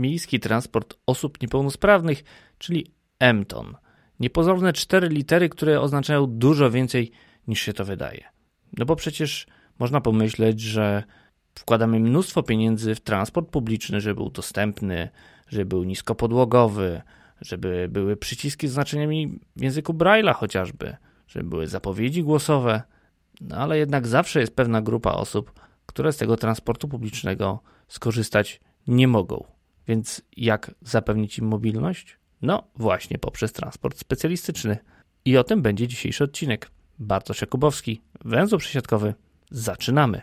miejski transport osób niepełnosprawnych, czyli MTON. Niepozorne cztery litery, które oznaczają dużo więcej niż się to wydaje. No bo przecież można pomyśleć, że wkładamy mnóstwo pieniędzy w transport publiczny, żeby był dostępny, żeby był niskopodłogowy, żeby były przyciski z znaczeniami w języku Braille'a chociażby, żeby były zapowiedzi głosowe. No ale jednak zawsze jest pewna grupa osób, które z tego transportu publicznego skorzystać nie mogą. Więc jak zapewnić im mobilność? No właśnie poprzez transport specjalistyczny. I o tym będzie dzisiejszy odcinek. Bartosz Jakubowski, węzeł przesiadkowy. Zaczynamy.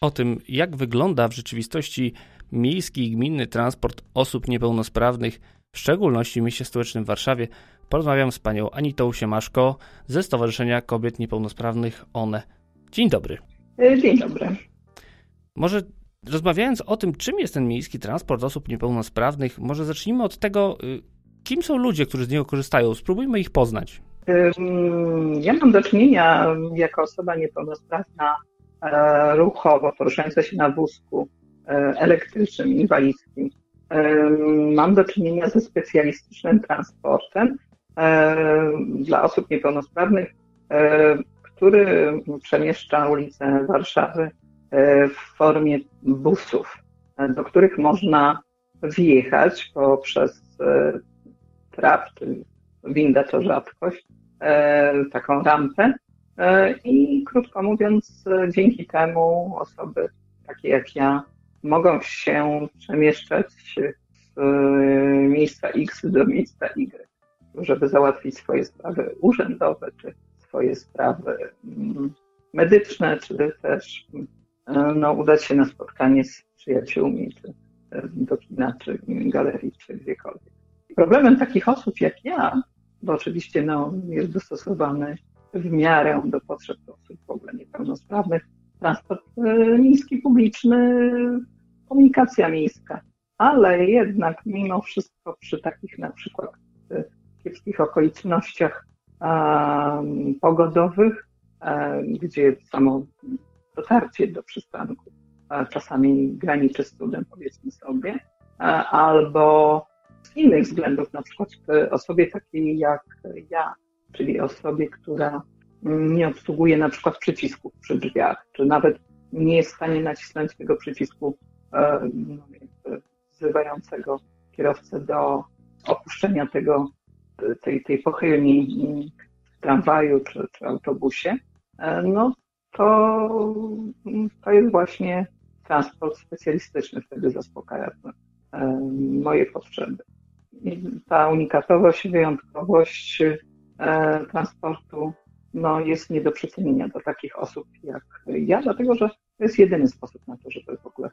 O tym, jak wygląda w rzeczywistości miejski i gminny transport osób niepełnosprawnych, w szczególności w mieście stołecznym Warszawie, porozmawiam z panią Anitą Siemaszko ze Stowarzyszenia Kobiet Niepełnosprawnych ONE. Dzień dobry. E, dzień dobry. Może rozmawiając o tym, czym jest ten miejski transport osób niepełnosprawnych, może zacznijmy od tego, y, kim są ludzie, którzy z niego korzystają. Spróbujmy ich poznać. Ja mam do czynienia jako osoba niepełnosprawna ruchowo, poruszające się na wózku e, elektrycznym, inwalidzkim. E, mam do czynienia ze specjalistycznym transportem dla osób niepełnosprawnych, który przemieszcza ulice Warszawy w formie busów, do których można wjechać poprzez trap, winda to rzadkość, taką rampę E, I krótko mówiąc, dzięki temu osoby takie jak ja mogą się przemieszczać z miejsca X do miejsca Y, żeby załatwić swoje sprawy urzędowe, czy swoje sprawy mm, medyczne, czy też mm, no, udać się na spotkanie z przyjaciółmi, czy e, do kina, czy galerii, czy gdziekolwiek. Problemem takich osób jak ja, bo oczywiście no, jest dostosowany w miarę do potrzeb osób w ogóle niepełnosprawnych. Transport e, miejski, publiczny, komunikacja miejska. Ale jednak mimo wszystko przy takich na przykład e, kiepskich okolicznościach pogodowych, um, gdzie samo dotarcie do przystanku czasami graniczy z trudem, powiedzmy sobie, albo z innych względów, na przykład osobie takiej jak ja, czyli osobie, która nie obsługuje na przykład przycisków przy drzwiach, czy nawet nie jest w stanie nacisnąć tego przycisku e, no, wzywającego kierowcę do opuszczenia tego, tej, tej pochylni w tramwaju czy, czy autobusie, e, no to, to jest właśnie transport specjalistyczny, wtedy zaspokaja e, moje potrzeby. Ta unikatowość, wyjątkowość E, transportu no, jest nie do przecenienia dla takich osób jak ja, dlatego że to jest jedyny sposób na to, żeby w ogóle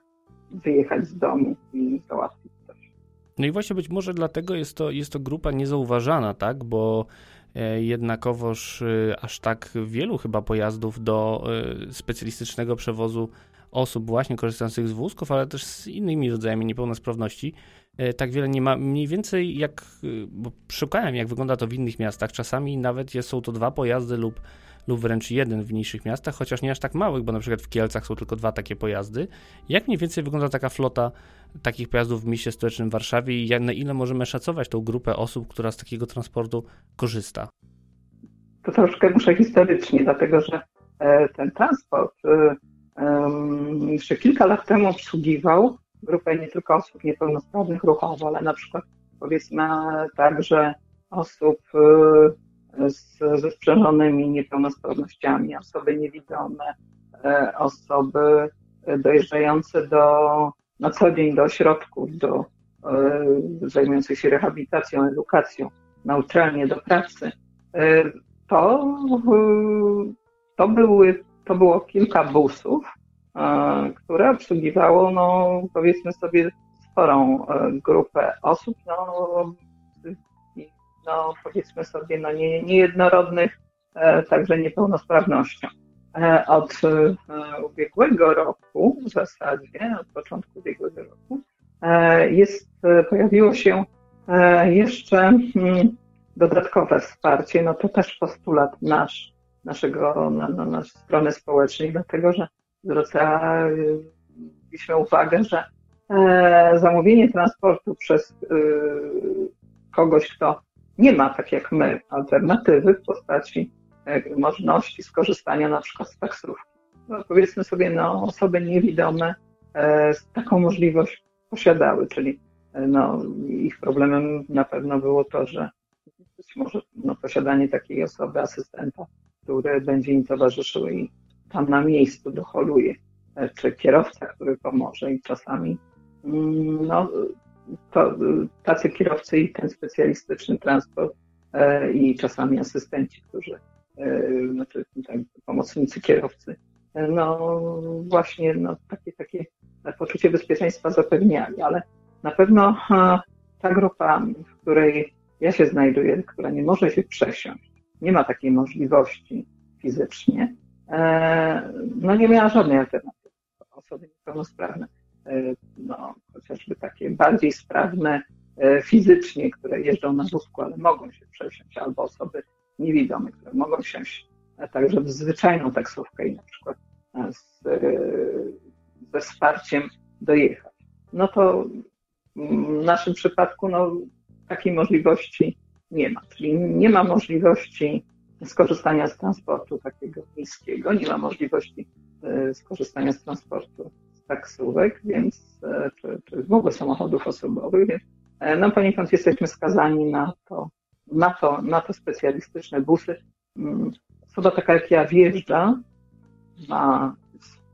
wyjechać z domu i załatwić coś. No i właśnie być może dlatego jest to, jest to grupa niezauważana, tak? Bo e, jednakowoż e, aż tak wielu chyba pojazdów do specjalistycznego przewozu osób właśnie korzystających z wózków, ale też z innymi rodzajami niepełnosprawności E, tak wiele nie ma. Mniej więcej jak, e, bo szukałem jak wygląda to w innych miastach, czasami nawet są to dwa pojazdy lub, lub wręcz jeden w mniejszych miastach, chociaż nie aż tak małych, bo na przykład w Kielcach są tylko dwa takie pojazdy. Jak mniej więcej wygląda taka flota takich pojazdów w mieście stołecznym Warszawie i na ile możemy szacować tą grupę osób, która z takiego transportu korzysta? To troszkę muszę historycznie, dlatego że e, ten transport jeszcze kilka lat temu obsługiwał grupę nie tylko osób niepełnosprawnych ruchowo, ale na przykład powiedzmy także osób y, z, ze sprzężonymi niepełnosprawnościami, osoby niewidome, e, osoby dojeżdżające do, na co dzień do ośrodków, do e, zajmujących się rehabilitacją, edukacją, na uczelnie, do pracy. To, to, były, to było kilka busów, które obsługiwało, no, powiedzmy sobie, sporą e, grupę osób, no, no powiedzmy sobie, no nie, niejednorodnych, także niepełnosprawnością. Od ubiegłego roku, w zasadzie, od początku ubiegłego roku, jest, pojawiło się jeszcze mm, dodatkowe wsparcie, no to też postulat nasz, naszego, na, na naszej strony społecznej, dlatego że zwracaliśmy uwagę, że e, zamówienie transportu przez e, kogoś, kto nie ma, tak jak my, alternatywy w postaci e, możliwości skorzystania na przykład z taksówki. No, powiedzmy sobie, no, osoby niewidome taką możliwość posiadały, czyli no, ich problemem na pewno było to, że być może no, posiadanie takiej osoby, asystenta, który będzie im towarzyszył i tam na miejscu doholuje, e, czy kierowca, który pomoże i czasami mm, no, to tacy kierowcy i ten specjalistyczny transport e, i czasami asystenci, którzy, e, znaczy tak, pomocnicy kierowcy, no właśnie no, takie, takie poczucie bezpieczeństwa zapewniali, ale na pewno ta grupa, w której ja się znajduję, która nie może się przesiąść, nie ma takiej możliwości fizycznie, no nie miała żadnej alternatywy. Osoby niepełnosprawne, e, no, chociażby takie bardziej sprawne e, fizycznie, które jeżdżą na wózku, ale mogą się przesiąść, albo osoby niewidome, które mogą siąść także w zwyczajną taksówkę i na przykład z, ze wsparciem dojechać. No to w naszym przypadku no, takiej możliwości nie ma. Czyli nie ma możliwości skorzystania z transportu takiego niskiego, nie ma możliwości e, skorzystania z transportu z taksówek, więc, e, czy, czy w ogóle samochodów osobowych, więc e, no poniekąd jesteśmy skazani na to, na to, na to specjalistyczne busy. Mm, osoba taka jak ja wjeżdża, ma,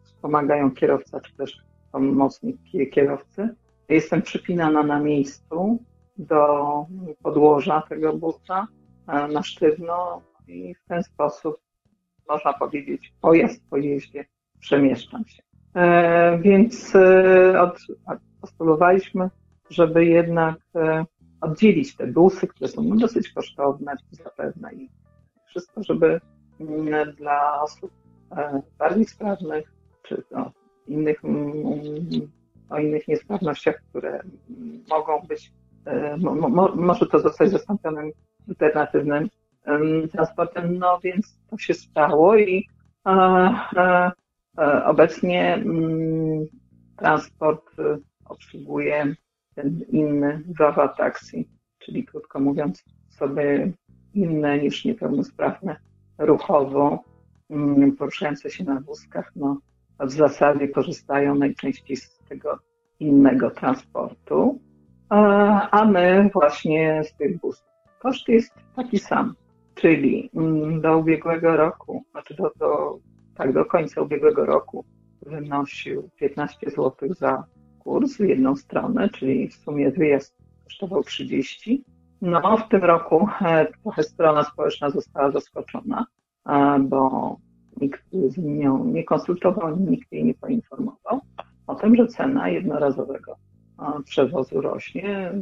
wspomagają kierowca, czy też pomocnik kierowcy. Jestem przypinana na miejscu, do podłoża tego busa na sztywno i w ten sposób można powiedzieć pojazd po jeździe przemieszczam się. E, więc e, od, postulowaliśmy, żeby jednak oddzielić te busy, które są no, dosyć kosztowne zapewne i wszystko, żeby mm, dla osób bardziej sprawnych, czy no, innych, mm, o innych niesprawnościach, które mogą być E, może to zostać zastąpionym alternatywnym transportem, no więc to się stało i obecnie mm, transport e, obsługuje ten inny Wawa Taxi, czyli krótko mówiąc osoby inne niż niepełnosprawne ruchowo, mm, poruszające się na wózkach, no w zasadzie korzystają najczęściej z tego innego transportu a my właśnie z tych busów. Koszt jest taki sam, czyli mm, do ubiegłego roku, znaczy do, do, tak, do końca ubiegłego roku wynosił 15 zł za kurs w jedną stronę, czyli w sumie wyjazd kosztował 30. No, w tym roku e, trochę strona społeczna została zaskoczona, bo nikt z nią nie konsultował, nikt jej nie poinformował o tym, że cena jednorazowego przewozu rośnie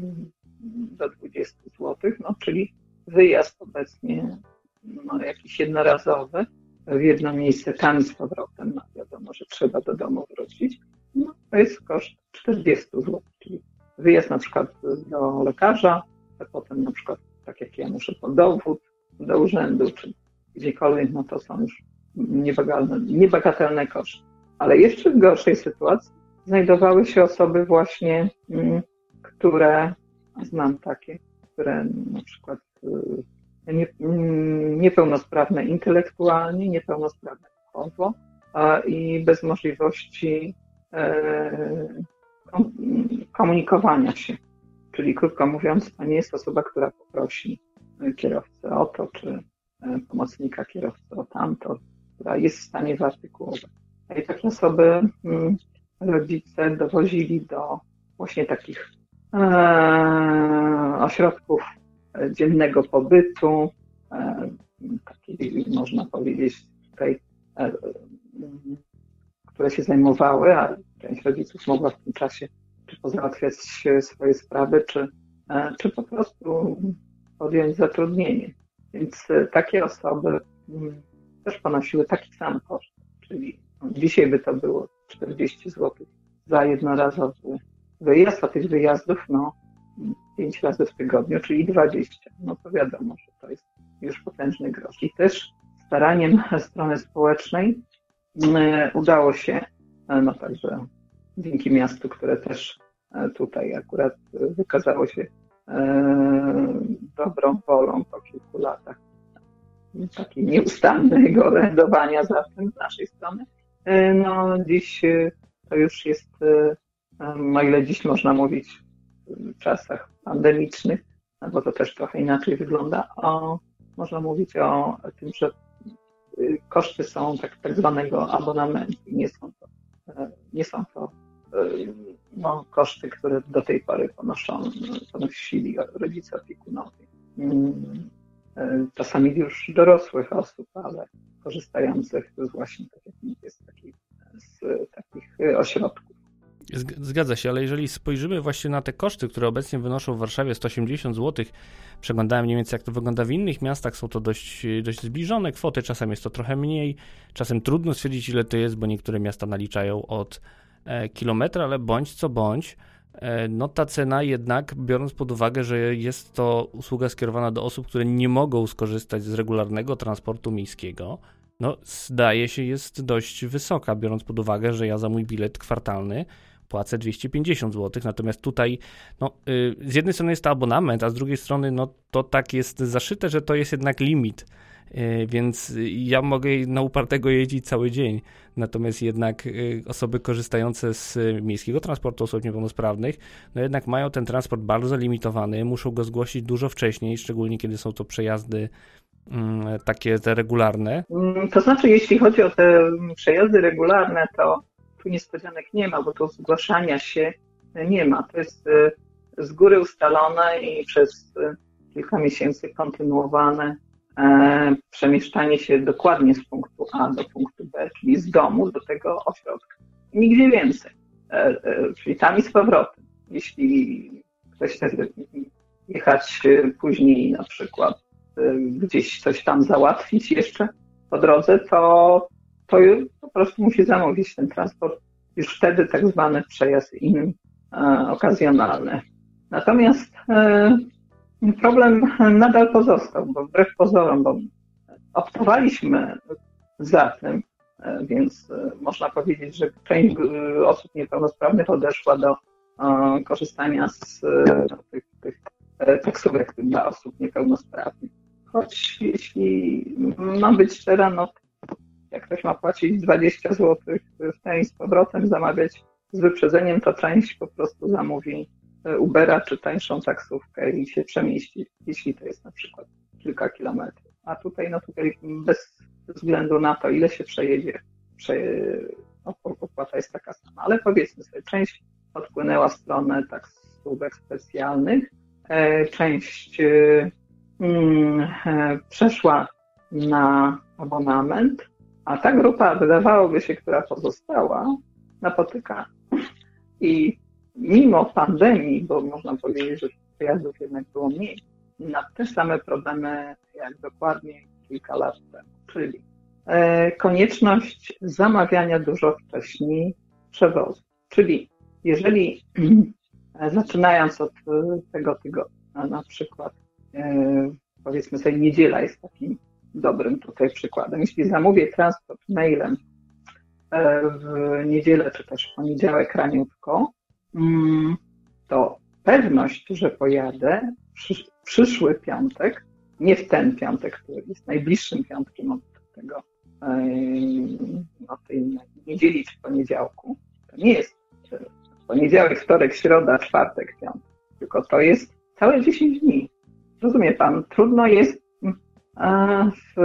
do 20 zł, no czyli wyjazd obecnie no, jakiś jednorazowy w jedno miejsce tam z powrotem, no wiadomo, że trzeba do domu wrócić, no to jest koszt 40 zł, czyli wyjazd na przykład do lekarza, a potem na przykład tak jak ja muszę po dowód do urzędu, czy gdziekolwiek, no to są już niebagatelne koszty. Ale jeszcze w gorszej sytuacji znajdowały się osoby właśnie, mm, które, znam takie, które na przykład nie, mm, niepełnosprawne intelektualnie, niepełnosprawne duchowo i bez możliwości e, komunikowania się. Czyli krótko mówiąc, to nie jest osoba, która poprosi kierowcę o to, czy e, pomocnika kierowcy o tamto, która jest w stanie wyartykułować. I takie osoby mm, rodzice dowozili do właśnie takich e, ośrodków dziennego pobytu, e, takiej, można powiedzieć, tutaj, e, które się zajmowały, a część rodziców mogła w tym czasie czy pozałatwiać swoje sprawy, czy, e, czy po prostu podjąć zatrudnienie. Więc takie osoby mm, też ponosiły taki sam koszt, czyli no, dzisiaj by to było 40 zł za jednorazowy wyjazd, a tych wyjazdów no 5 razy w tygodniu, czyli 20. No to wiadomo, że to jest już potężny grosz. I też staraniem strony społecznej mm, udało się, e, no także dzięki miastu, które też e, tutaj akurat wykazało się e, dobrą wolą po kilku latach takiej nieustannego orędowania tym z naszej strony. No dziś to już jest, o ile dziś można mówić czasach pandemicznych, bo to też trochę inaczej wygląda, o, można mówić o tym, że y, koszty są tak, tak zwanego abonamentu. Nie są to, e, nie są to y, no, koszty, które do tej pory ponoszą, ponosili rodzice opiekunowie. Mm, e, czasami już dorosłych osób, ale korzystających właśnie, tak jak mówię, z takich, z takich ośrodków. Zgadza się, ale jeżeli spojrzymy właśnie na te koszty, które obecnie wynoszą w Warszawie 180 zł, przeglądałem mniej więcej jak to wygląda w innych miastach, są to dość, dość zbliżone kwoty, czasem jest to trochę mniej, czasem trudno stwierdzić ile to jest, bo niektóre miasta naliczają od e, kilometra, ale bądź co bądź, e, no ta cena jednak, biorąc pod uwagę, że jest to usługa skierowana do osób, które nie mogą skorzystać z regularnego transportu miejskiego, no zdaje się jest dość wysoka, biorąc pod uwagę, że ja za mój bilet kwartalny płacę 250 zł, natomiast tutaj no, y, z jednej strony jest to abonament, a z drugiej strony no, to tak jest zaszyte, że to jest jednak limit, y, więc ja mogę na upartego jeździć cały dzień, natomiast jednak y, osoby korzystające z miejskiego transportu osób niepełnosprawnych, no jednak mają ten transport bardzo limitowany, muszą go zgłosić dużo wcześniej, szczególnie kiedy są to przejazdy mm, takie te regularne? Mm, to znaczy, jeśli chodzi o te przejazdy regularne, to tu niespodzianek nie ma, bo tu zgłaszania się nie ma. To jest e, z góry ustalone i przez e, kilka miesięcy kontynuowane e, przemieszczanie się dokładnie z punktu A do punktu B, czyli z domu do tego ośrodka. Nigdzie więcej. Czyli tam i z powrotem. Jeśli ktoś chce jechać później na przykład gdzieś coś tam załatwić jeszcze po drodze, to to po prostu musi zamówić ten transport. Już wtedy tak zwany przejazd in e, okazjonalny. Natomiast e, problem nadal pozostał, bo wbrew pozorom, bo optowaliśmy za tym, e, więc można powiedzieć, że część osób niepełnosprawnych odeszła do korzystania z tych, tych taksówek dla osób niepełnosprawnych. Choć jeśli mam być szczera, no jak ktoś ma płacić 20 zł w ten z powrotem, zamawiać z wyprzedzeniem, to część po prostu zamówi e, Ubera czy tańszą taksówkę i się przemieści, jeśli to jest na przykład kilka kilometrów. A tutaj, no tutaj bez względu na to, ile się przejedzie, prze... no, opłata jest taka sama. Ale powiedzmy sobie, część odpłynęła w stronę taksówek specjalnych, e, część e, mm, przeszła na abonament, a ta grupa, wydawałoby się, która pozostała, napotyka i mimo pandemii, bo można powiedzieć, że przejazdów jednak było mniej, na te same problemy jak dokładnie kilka lat temu, czyli e, konieczność zamawiania dużo wcześniej przewozu. Czyli jeżeli e, zaczynając od e, tego tygodnia, na przykład powiedzmy sobie niedziela jest takim dobrym tutaj przykładem. Jeśli zamówię transport mailem e, w niedzielę czy też w poniedziałek raniutko, mm, to pewność, że pojadę przyszły piątek, nie w ten piątek, który jest najbliższym piątkiem od tego, od tej niedzieli czy poniedziałku, to nie jest poniedziałek, wtorek, środa, czwartek, piątek, tylko to jest całe 10 dni. Rozumie Pan, trudno jest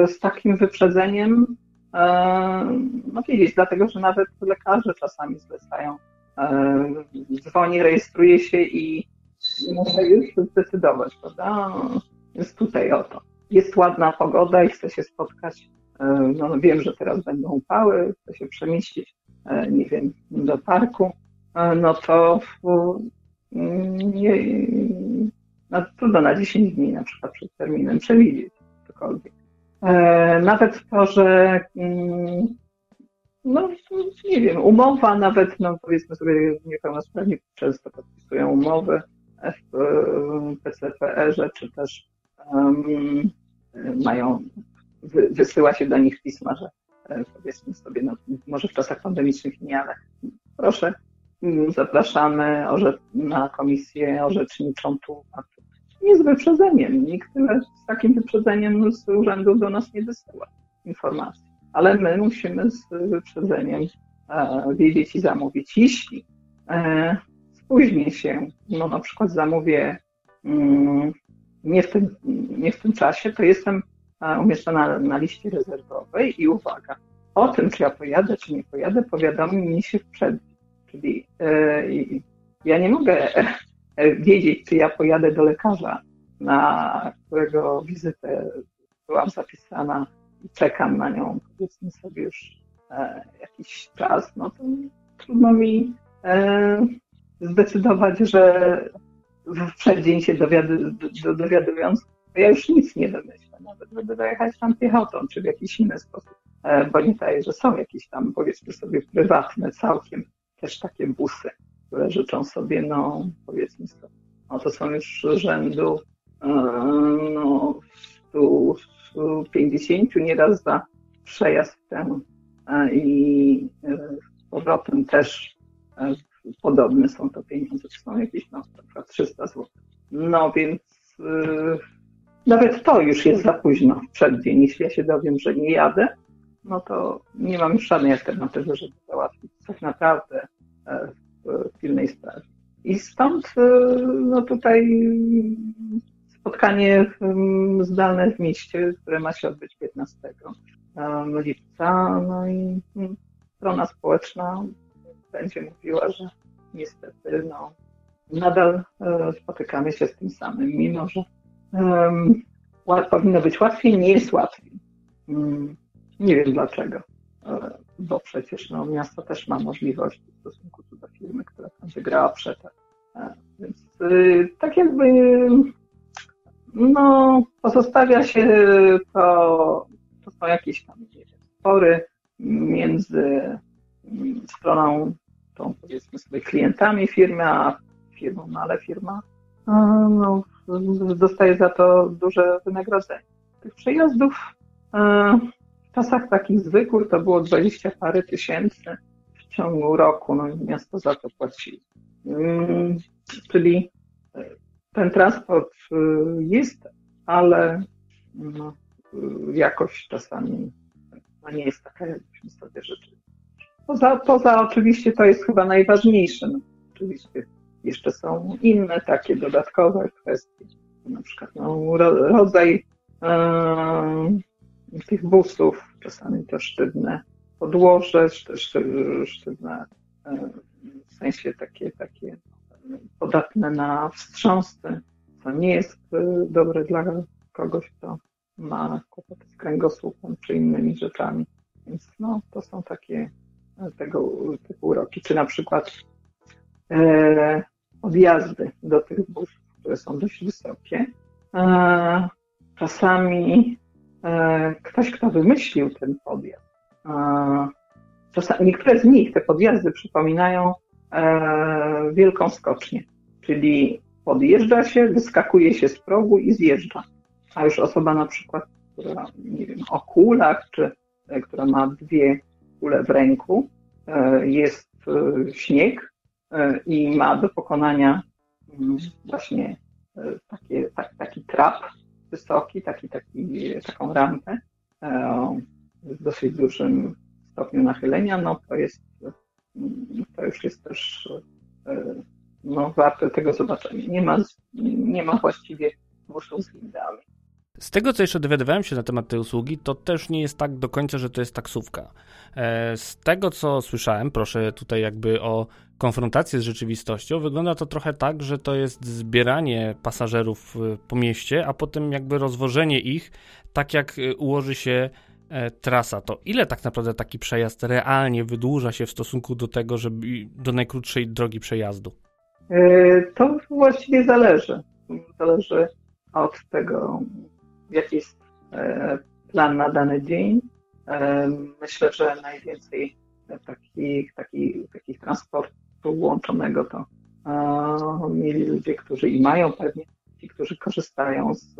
z takim wyprzedzeniem e, no wiedzieć, dlatego że nawet lekarze czasami zlecają, e, dzwoni, rejestruje się i muszę już zdecydować, prawda? Jest tutaj o to. Jest ładna pogoda i chcę się spotkać. E, no, wiem, że teraz będą upały, chcę się przemieścić, nie wiem, do parku. No to nie, no, trudno na 10 dni na przykład przed terminem przewidzieć cokolwiek. E, nawet to, że mm, no nie wiem, umowa nawet, no powiedzmy sobie niepełnosprawni często podpisują umowy w PCPR-ze, czy też um, mają, wy, wysyła się do nich pisma, że e, powiedzmy sobie, no może w czasach pandemicznych nie, ale proszę, zapraszamy na komisję orzeczniczą tu, a. Nie z wyprzedzeniem. Nikt z takim wyprzedzeniem z urzędu do nas nie wysyła informacji. Ale my musimy z wyprzedzeniem e, wiedzieć i zamówić. Jeśli e, spóźnię się, no na przykład zamówię mm, nie, w tym, nie w tym czasie, to jestem e, umieszczona na liście rezerwowej i uwaga, o tym, czy ja pojadę, czy nie pojadę, powiadomi mi się w przeddzień. Czyli ja nie mogę wiedzieć, czy ja pojadę do lekarza, na którego wizytę byłam zapisana i czekam na nią, powiedzmy sobie już e, jakiś czas, no to trudno mi e, zdecydować, że w przeddzień się dowiady, do, dowiadując, ja już nic nie wymyślę, nawet będę dojechać tam piechotą, czy w jakiś inny sposób, e, bo nie daje, że są jakieś tam, powiedzmy sobie, prywatne całkiem też takie busy, które życzą sobie, no powiedzmy sobie, no to są już rzędu e, no, 150 nieraz za przejazd ten i e, z powrotem też e, podobne są to pieniądze, to są jakieś no, na przykład 300 zł. No więc nawet to już jest za późno w przeddzień. Jeśli ja się dowiem, że nie jadę, no to nie mam już żadnej alternatywy, żeby załatwić coś naprawdę pilnej sprawie. I stąd e, no tutaj spotkanie zdalne w mieście, które ma się odbyć 15 lipca. No i strona społeczna będzie mówiła, że niestety no, nadal e, spotykamy się z tym samym, mimo że um, powinno być łatwiej, nie jest łatwiej. Nie wiem dlaczego, e, bo przecież no, miasto też ma możliwości w stosunku do firmy, która tam wygrała przetarg. E, więc y, tak jakby no, pozostawia się to, to są jakieś tam spory między mm, stroną, tą powiedzmy sobie klientami firmy, a firmą, no ale firma no, dostaje za to duże wynagrodzenie. Tych przejazdów e, w czasach takich zwykłych to było dwadzieścia parę tysięcy w ciągu roku, no i miasto za to płaciło. Mm, czyli e, ten transport e, jest, ale no, e, jakość czasami no, nie jest taka, jakbyśmy sobie życzyli. Poza, poza oczywiście to jest chyba najważniejsze. No, oczywiście jeszcze są inne takie dodatkowe kwestie. Na przykład no, rodzaj e, tych busów, czasami to sztywne podłoże, sztywne e, w sensie takie, takie podatne na wstrząsy, co nie jest y, dobre dla kogoś, kto ma kłopoty z kręgosłupem czy innymi rzeczami. Więc no, to są takie e, tego typu uroki. Czy na przykład e, odjazdy do tych busów, które są dość wysokie. E, czasami e, ktoś, kto wymyślił ten podjazd, e, niektóre z nich, te podjazdy przypominają e, wielką skocznię, czyli podjeżdża się, wyskakuje się z progu i zjeżdża. A już osoba na przykład, która, nie wiem, o kulach, czy e, która ma dwie kule w ręku, e, jest e, śnieg e, i ma do pokonania mm, właśnie e, takie, tak, taki trap wysoki, taki, taki, taką rampę e, z dosyć dużym stopniu nachylenia, no to jest to już jest też e, no, warte tego zobaczenia. Nie ma, nie ma właściwie busów z windami. Z tego, co jeszcze dowiadywałem się na temat tej usługi, to też nie jest tak do końca, że to jest taksówka. E, z tego, co słyszałem, proszę tutaj jakby o konfrontację z rzeczywistością, wygląda to trochę tak, że to jest zbieranie pasażerów e, po mieście, a potem jakby rozwożenie ich tak, jak ułoży się E, trasa, to ile tak naprawdę taki przejazd realnie wydłuża się w stosunku do tego, żeby do najkrótszej drogi przejazdu? E, to właściwie zależy. zależy od tego, jaki jest plan na dany dzień. Myślę, że najwięcej takich, takich, takich transportów łączonego to mieli ludzie, którzy i mają pewnie ci, którzy korzystają z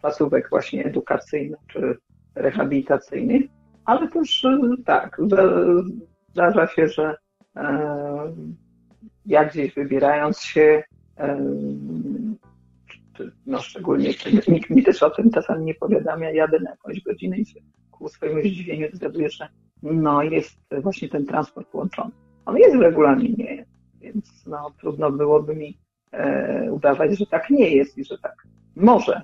placówek właśnie edukacyjnych czy rehabilitacyjnych, ale też tak, zdarza się, że ja gdzieś wybierając się, no szczególnie nikt mi też o tym czasami nie powiadamia, jadę na jakąś godzinę i się ku swojemu zdziwieniu dowiaduję, że no jest właśnie ten transport połączony. On jest w regulaminie, więc no, trudno byłoby mi e, udawać, że tak nie jest i że tak może.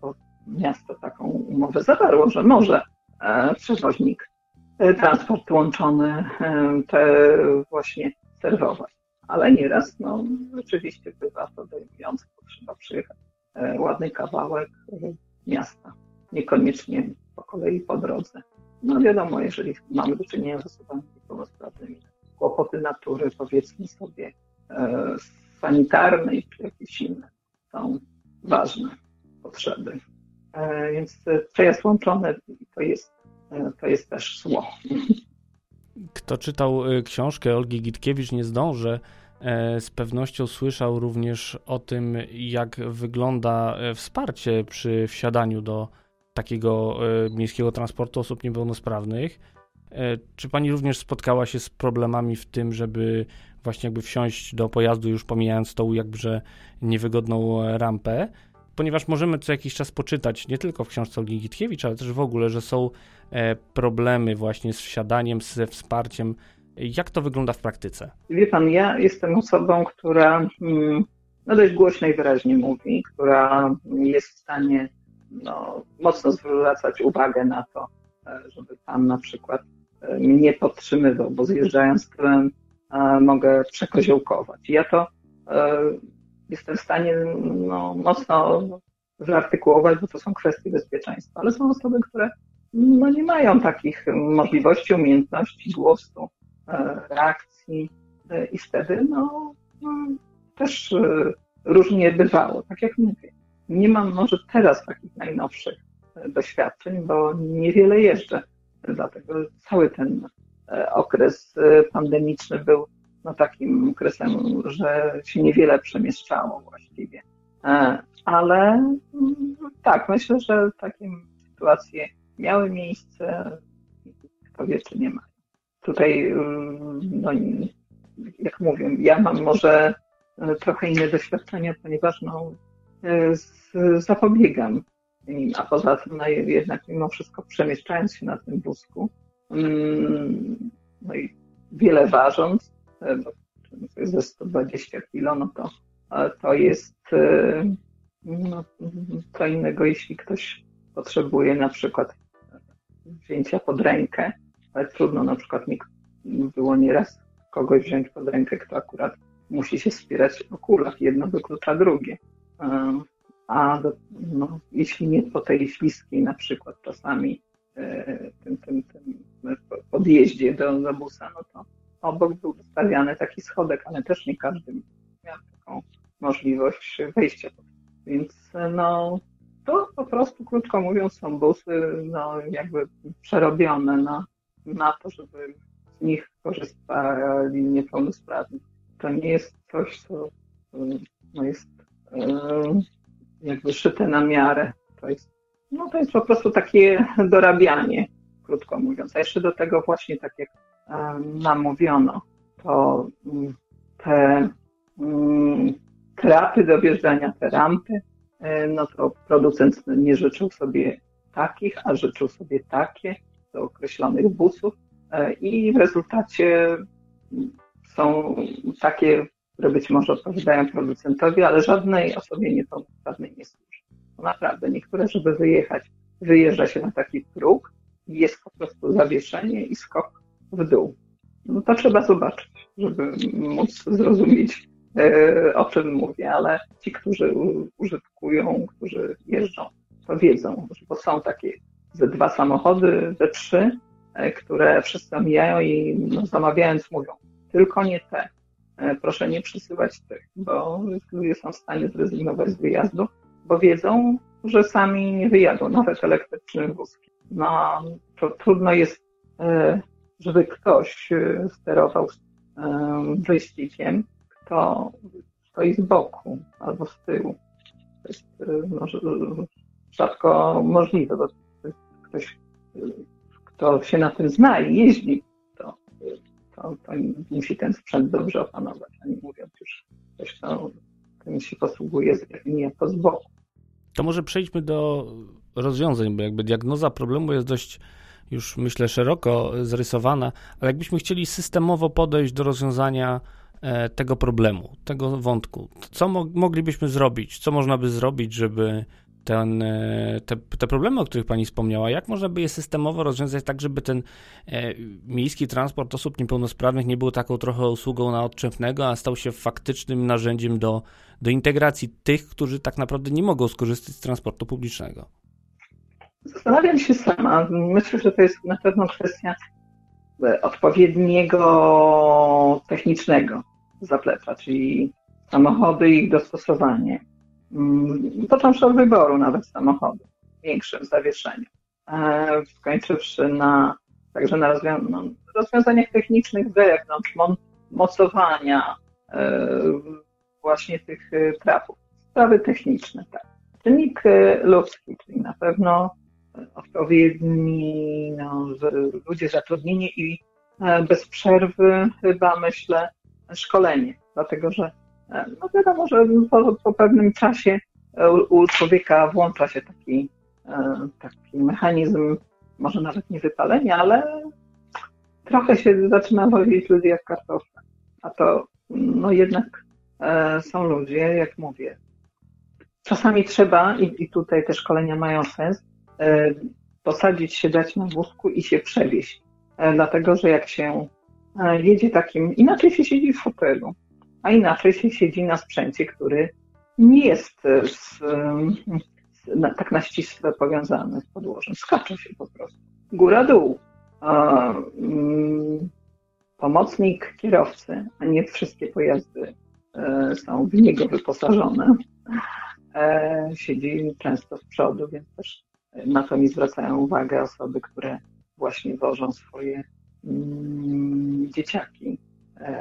Bo miasto taką umowę zawarło, że może e, przewoźnik e, transport łączony e, te właśnie serwować. Ale nieraz, no, rzeczywiście bywa to dojmujące, bo trzeba przyjechać e, ładny kawałek e, miasta, niekoniecznie po kolei po drodze. No wiadomo, jeżeli mamy do czynienia z osobami niepełnosprawnymi, kłopoty natury, powiedzmy sobie, e, sanitarnej czy jakieś inne są ważne potrzeby. E, więc przejazd łączony to jest, e, to jest też zło. Kto czytał książkę Olgi Gitkiewicz nie zdąży, z pewnością słyszał również o tym, jak wygląda wsparcie przy wsiadaniu do takiego e, miejskiego transportu osób niepełnosprawnych. E, czy pani również spotkała się z problemami w tym, żeby właśnie jakby wsiąść do pojazdu, już pomijając tą jakże niewygodną rampę? Ponieważ możemy co jakiś czas poczytać, nie tylko w książce Olgi Gitkiewicz, ale też w ogóle, że są e, problemy właśnie z wsiadaniem, ze wsparciem. Jak to wygląda w praktyce? Wie pan, ja jestem osobą, która mm, no dość głośno i wyraźnie mówi, która jest w stanie no, mocno zwracać uwagę na to, e, żeby pan na przykład e, mnie podtrzymywał, bo zjeżdżając tyłem e, mogę przekoziołkować. Ja to jestem w stanie no, mocno wyartykułować, bo to są kwestie bezpieczeństwa, ale są osoby, które no, nie mają takich możliwości, umiejętności głosu, reakcji i wtedy no, no też różnie bywało, tak jak mówię. Nie mam może teraz takich najnowszych e, doświadczeń, bo niewiele jeżdżę. Dlatego cały ten e, okres e, pandemiczny był no, takim okresem, że się niewiele przemieszczało właściwie. Ale mm, tak, myślę, że takie sytuacje miały miejsce. Kto wie, czy nie ma. Tutaj, no, jak mówię, ja mam może trochę inne doświadczenia, ponieważ no, zapobiegam im, a poza tym no, jednak mimo wszystko przemieszczając się na tym wózku, no i wiele ważąc, e, ze 120 kg, no to, to jest e, no, co innego, jeśli ktoś potrzebuje na przykład wzięcia pod rękę, ale trudno na przykład mi było nieraz kogoś wziąć pod rękę, kto akurat musi się wspierać o kulach. Jedno wyklucza drugie. A do, no, jeśli nie po tej śliskiej na przykład czasami e, tym, tym, tym podjeździe do, do busa, no to obok był wystawiany taki schodek, ale też nie każdy miał taką możliwość wejścia. Więc no, to po prostu, krótko mówiąc, są busy no, jakby przerobione na, na to, żeby z nich korzystali niepełnosprawni. To nie jest coś, co no, jest jakby szyte na miarę. To jest, no to jest po prostu takie dorabianie, krótko mówiąc. A jeszcze do tego właśnie tak jak nam mówiono, to mm, te trapy do wjeżdżania, te rampy, no to producent nie życzył sobie takich, a życzył sobie takie do określonych busów e, i w rezultacie są takie które być może odpowiadają producentowi, ale żadnej osobie niepełnosprawnej nie służy. Naprawdę, niektóre, żeby wyjechać, wyjeżdża się na taki próg i jest po prostu zawieszenie i skok w dół. No to trzeba zobaczyć, żeby móc zrozumieć, e, o czym mówię, ale ci, którzy użytkują, którzy jeżdżą, to wiedzą, bo są takie ze dwa samochody, ze trzy, e, które wszyscy omijają i no, zamawiając mówią, tylko nie te, proszę nie przysyłać tych, bo ludzie są w stanie zrezygnować z wyjazdu, bo wiedzą, że sami nie wyjadą, nawet elektrycznym wózkiem. No, to trudno jest, żeby ktoś sterował wyścigiem, kto stoi z boku albo z tyłu. To jest może, rzadko możliwe, bo ktoś, kto się na tym zna i jeździ, to, to, to musi ten sprzęt dobrze opanować, a nie mówiąc już ktoś, kto tym się posługuje z jako z boku. To może przejdźmy do rozwiązań, bo jakby diagnoza problemu jest dość już myślę szeroko zrysowana, ale jakbyśmy chcieli systemowo podejść do rozwiązania e, tego problemu, tego wątku, co mo moglibyśmy zrobić, co można by zrobić, żeby ten, e, te, te, problemy, o których Pani wspomniała, jak można by je systemowo rozwiązać tak, żeby ten e, miejski transport osób niepełnosprawnych nie był taką trochę usługą na odczepnego, a stał się faktycznym narzędziem do, do integracji tych, którzy tak naprawdę nie mogą skorzystać z transportu publicznego? Zastanawiam się sama. Myślę, że to jest na pewno kwestia e, odpowiedniego technicznego zaplecza, czyli samochody i ich dostosowanie począwszy od wyboru nawet samochodu, większym zawieszeniu, e, skończywszy na także na no, rozwiązaniach technicznych wewnątrz, mocowania e, właśnie tych e, trafów. Sprawy techniczne, tak. Czynnik ludzki, czyli na pewno odpowiedni no, ludzie zatrudnieni i bez przerwy chyba myślę szkolenie, dlatego że no wiadomo, że po, po pewnym czasie e, u, u człowieka włącza się taki, e, taki mechanizm, może nawet nie wypalenia, ale trochę się zaczyna wozić ludzi jak kartofle. A to no jednak e, są ludzie, jak mówię. Czasami trzeba, i, i tutaj te szkolenia mają sens, posadzić się, dać na wózku i się przewieźć. Dlatego, że jak się jedzie takim, inaczej się siedzi w fotelu, a inaczej się siedzi na sprzęcie, który nie jest e, z, z, na, tak na ścisłe powiązany z podłożem. Skacze się po prostu. Góra-dół. Mm, pomocnik kierowcy, a nie wszystkie pojazdy e, są w niego wyposażone. E, siedzi często z przodu, więc też na to mi zwracają uwagę osoby, które właśnie wożą swoje mm, dzieciaki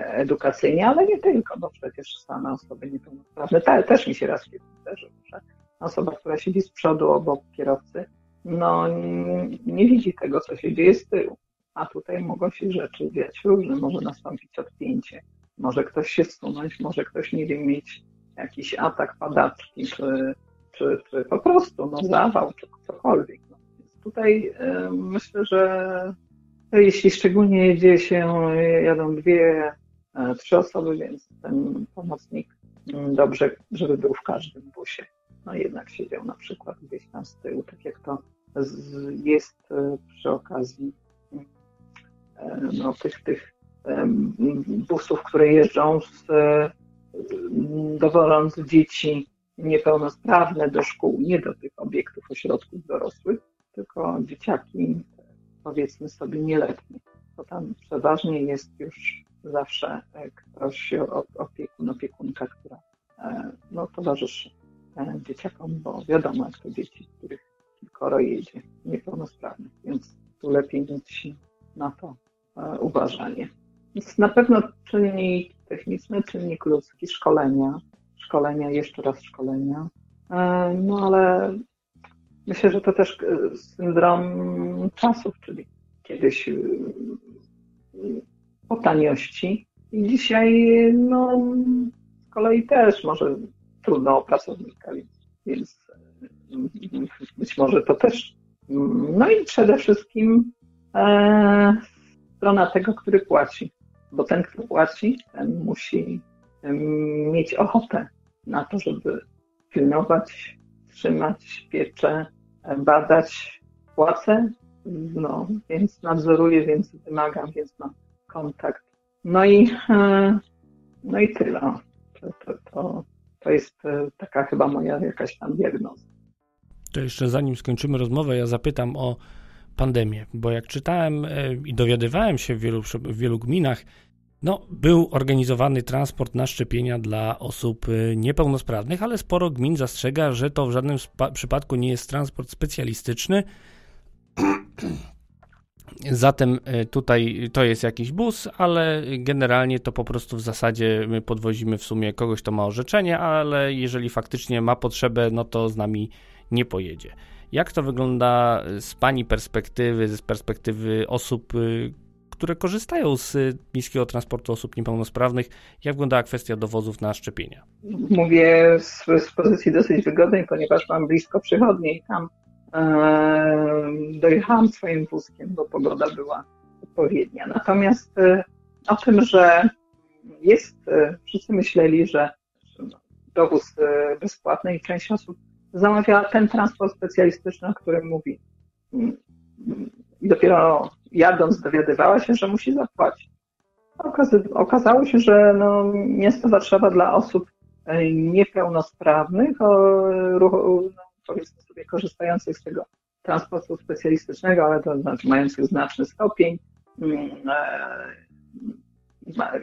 edukacyjnie, ale nie tylko, bo przecież same osoby niepełnosprawne, te, też mi się raz zdarzyło, że osoba, która siedzi z przodu obok kierowcy, no nie widzi tego, co się dzieje z tyłu. A tutaj mogą się rzeczy dziać różne, może nastąpić odpięcie, może ktoś się zsunąć, może ktoś, nie wiem, mieć jakiś atak padaczki, czy, czy, czy po prostu no, zawał, czy cokolwiek. No, więc tutaj y, myślę, że jeśli szczególnie dzieje się, jadą dwie, e, trzy osoby, więc ten pomocnik mm, dobrze, żeby był w każdym busie. No jednak siedział na przykład gdzieś tam z tyłu, tak jak to jest e, przy okazji e, no, tych, tych busów, które jeżdżą z, dowożąc dzieci niepełnosprawne do szkół, nie do tych obiektów ośrodków dorosłych, tylko dzieciaki powiedzmy sobie nieletni, bo tam przeważnie jest już zawsze e, ktoś, opiekun, opiekunka, która e, no, towarzyszy e, dzieciakom, bo wiadomo, jak to dzieci, których kilkoro jedzie, niepełnosprawnych, więc tu lepiej mieć na to uważanie. Więc na pewno czynnik techniczny, czynnik ludzki, szkolenia, szkolenia, jeszcze raz szkolenia, no ale Myślę, że to też e, syndrom czasów, czyli kiedyś e, o taniości. I dzisiaj no, z kolei też może trudno o pracownika, więc e, być może to też. No i przede wszystkim e, strona tego, który płaci, bo ten, kto płaci, ten musi mieć ochotę na to, żeby pilnować, trzymać pieczę, badać płacę, no, więc nadzoruję, więc wymagam, więc mam kontakt. No i, e, no i tyle. To, to, to, to jest e, taka chyba moja jakaś tam diagnoza. To jeszcze zanim skończymy rozmowę, ja zapytam o pandemię, bo jak czytałem e, i dowiadywałem się w wielu, w wielu gminach, No, był organizowany transport na szczepienia dla osób y, niepełnosprawnych, ale sporo gmin zastrzega, że to w żadnym przypadku nie jest transport specjalistyczny. Zatem y, tutaj to jest jakiś bus, ale generalnie to po prostu w zasadzie my podwozimy w sumie kogoś, kto ma orzeczenie, ale jeżeli faktycznie ma potrzebę, no to z nami nie pojedzie. Jak to wygląda z Pani perspektywy, z perspektywy osób, y, które korzystają z miejskiego transportu osób niepełnosprawnych? Jak wygląda kwestia dowozów na szczepienia? Mówię z, z pozycji dosyć wygodnej, ponieważ mam blisko przychodnie i tam e, dojechałam swoim wózkiem, bo pogoda była odpowiednia. Natomiast e, o tym, że jest, e, wszyscy myśleli, że dowóz e, bezpłatny i część osób zamawiała ten transport specjalistyczny, o którym mówi. I dopiero jadąc dowiadywała się, że musi zapłacić. Okazało się, że no, miasto Warszawa dla osób e, niepełnosprawnych, o, no, powiedzmy sobie, korzystających z tego transportu specjalistycznego, ale to znaczy mających znaczny stopień mm, e,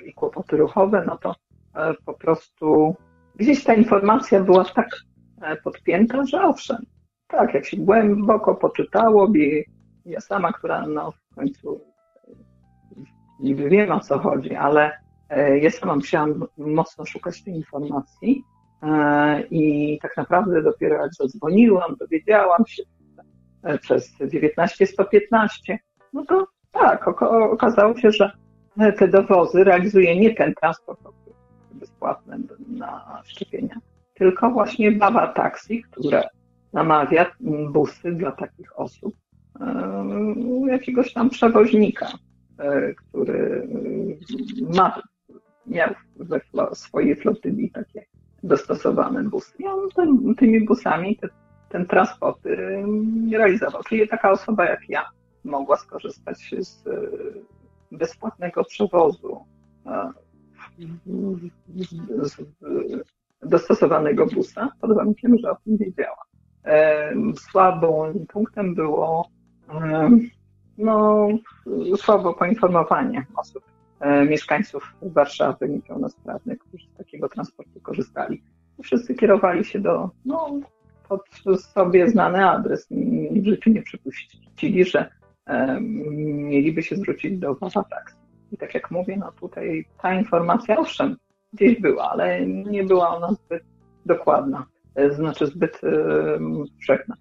i kłopoty ruchowe, no to e, po prostu gdzieś ta informacja była tak podpięta, że owszem, tak, jak się głęboko poczytało, ja sama, która no, w końcu niby wiem o co chodzi, ale e, ja sama musiałam mocno szukać tej informacji e, i tak naprawdę dopiero jak zadzwoniłam, dowiedziałam się e, przez 1915, no to tak, okazało się, że te dowozy realizuje nie ten transport bezpłatny na szczepienia, tylko właśnie Bawa Taxi, które namawia busy dla takich osób, jakiegoś tam przewoźnika, e, który ma, miał we swojej flotyli takie dostosowane busy. I on ten, tymi busami te, ten transport realizował. Czyli taka osoba jak ja mogła skorzystać z bezpłatnego przewozu e, dostosowanego busa pod warunkiem, że o tym wiedziała. Słabym punktem było no, słabo poinformowanie osób, e, mieszkańców Warszawy niepełnosprawnych, którzy z takiego transportu korzystali. Wszyscy kierowali się do, no, pod sobie znany adres. W życiu nie przypuścili, że mieliby się zwrócić do Wawa Taxi. I tak jak mówię, no tutaj ta informacja, owszem, gdzieś była, ale nie była ona zbyt dokładna, e, znaczy zbyt powszechna.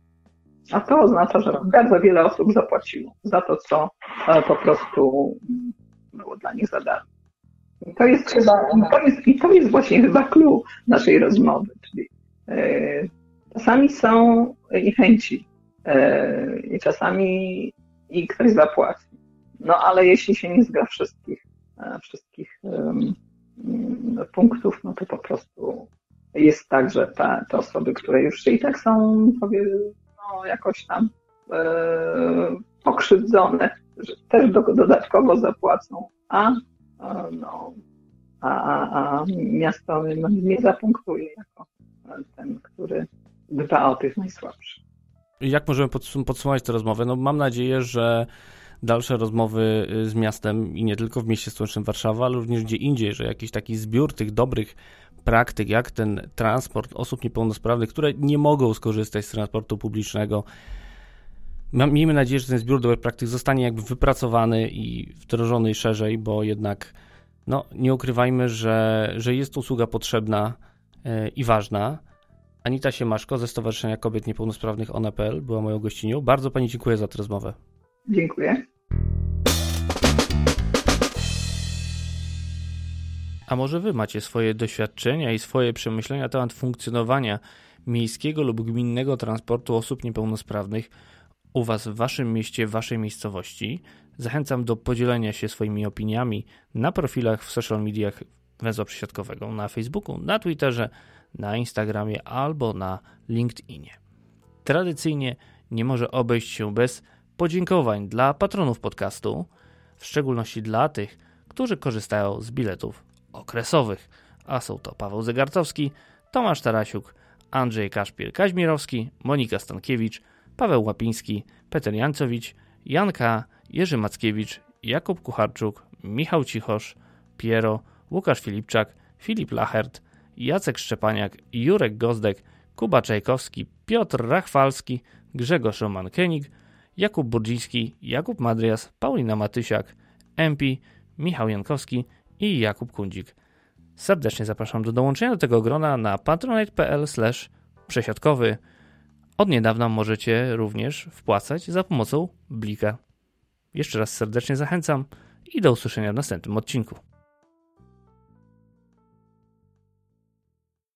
A to oznacza, że bardzo wiele osób zapłaciło za to, co e, po prostu było dla nich za darmo. I to jest chyba, to jest, i to jest właśnie chyba clue naszej rozmowy, czyli e, czasami są i chęci, e, i czasami i ktoś zapłaci. No ale jeśli się nie zgra wszystkich, wszystkich punktów, no to po prostu jest tak, że te, te osoby, które już i tak są, powie, no, jakoś tam e, pokrzywdzone, że też do, dodatkowo zapłacą, a, no, a, a, a miasto no, nie zapunktuje jako ten, który dba o tych najsłabszych. Jak możemy podsumować tę rozmowę? No, mam nadzieję, że dalsze rozmowy y, z miastem i nie tylko w mieście stołecznym Warszawa, ale również gdzie indziej, że jakiś taki zbiór tych dobrych praktyk, jak ten transport osób niepełnosprawnych, które nie mogą skorzystać z transportu publicznego. Miejmy nadzieję, że ten zbiór dobrych praktyk zostanie jakby wypracowany i wdrożony szerzej, bo jednak no, nie ukrywajmy, że, że jest usługa potrzebna yy, i ważna. Anita Siemaszko ze Stowarzyszenia Kobiet Niepełnosprawnych ONEPL była moją gościnią. Bardzo Pani dziękuję za tę rozmowę. Dziękuję. A może Wy macie swoje doświadczenia i swoje przemyślenia na temat funkcjonowania miejskiego lub gminnego transportu osób niepełnosprawnych u Was w Waszym mieście, w Waszej miejscowości? Zachęcam do podzielenia się swoimi opiniami na profilach w social mediach węzła przysiadkowego, na Facebooku, na Twitterze, na Instagramie albo na LinkedInie. Tradycyjnie nie może obejść się bez podziękowań dla patronów podcastu, w szczególności dla tych, którzy korzystają z biletów okresowych, a są to Paweł Zegartowski, Tomasz Tarasiuk, Andrzej Kaszpir-Kaźmirowski, Monika Stankiewicz, Paweł Łapiński, Peter Jancowicz, Janka, Jerzy Mackiewicz, Jakub Kucharczuk, Michał Cichosz, Piero, Łukasz Filipczak, Filip Lachert, Jacek Szczepaniak, Jurek Gozdek, Kuba Czajkowski, Piotr Rachwalski, Grzegorz Roman-Kenig, Jakub Burdziński, Jakub Madrias, Paulina Matysiak, MP, Michał Jankowski i Jakub Kundzik. Serdecznie zapraszam do dołączenia do tego grona na patronite.pl przesiadkowy. Od niedawna możecie również wpłacać za pomocą Blika. Jeszcze raz serdecznie zachęcam i do usłyszenia w następnym odcinku.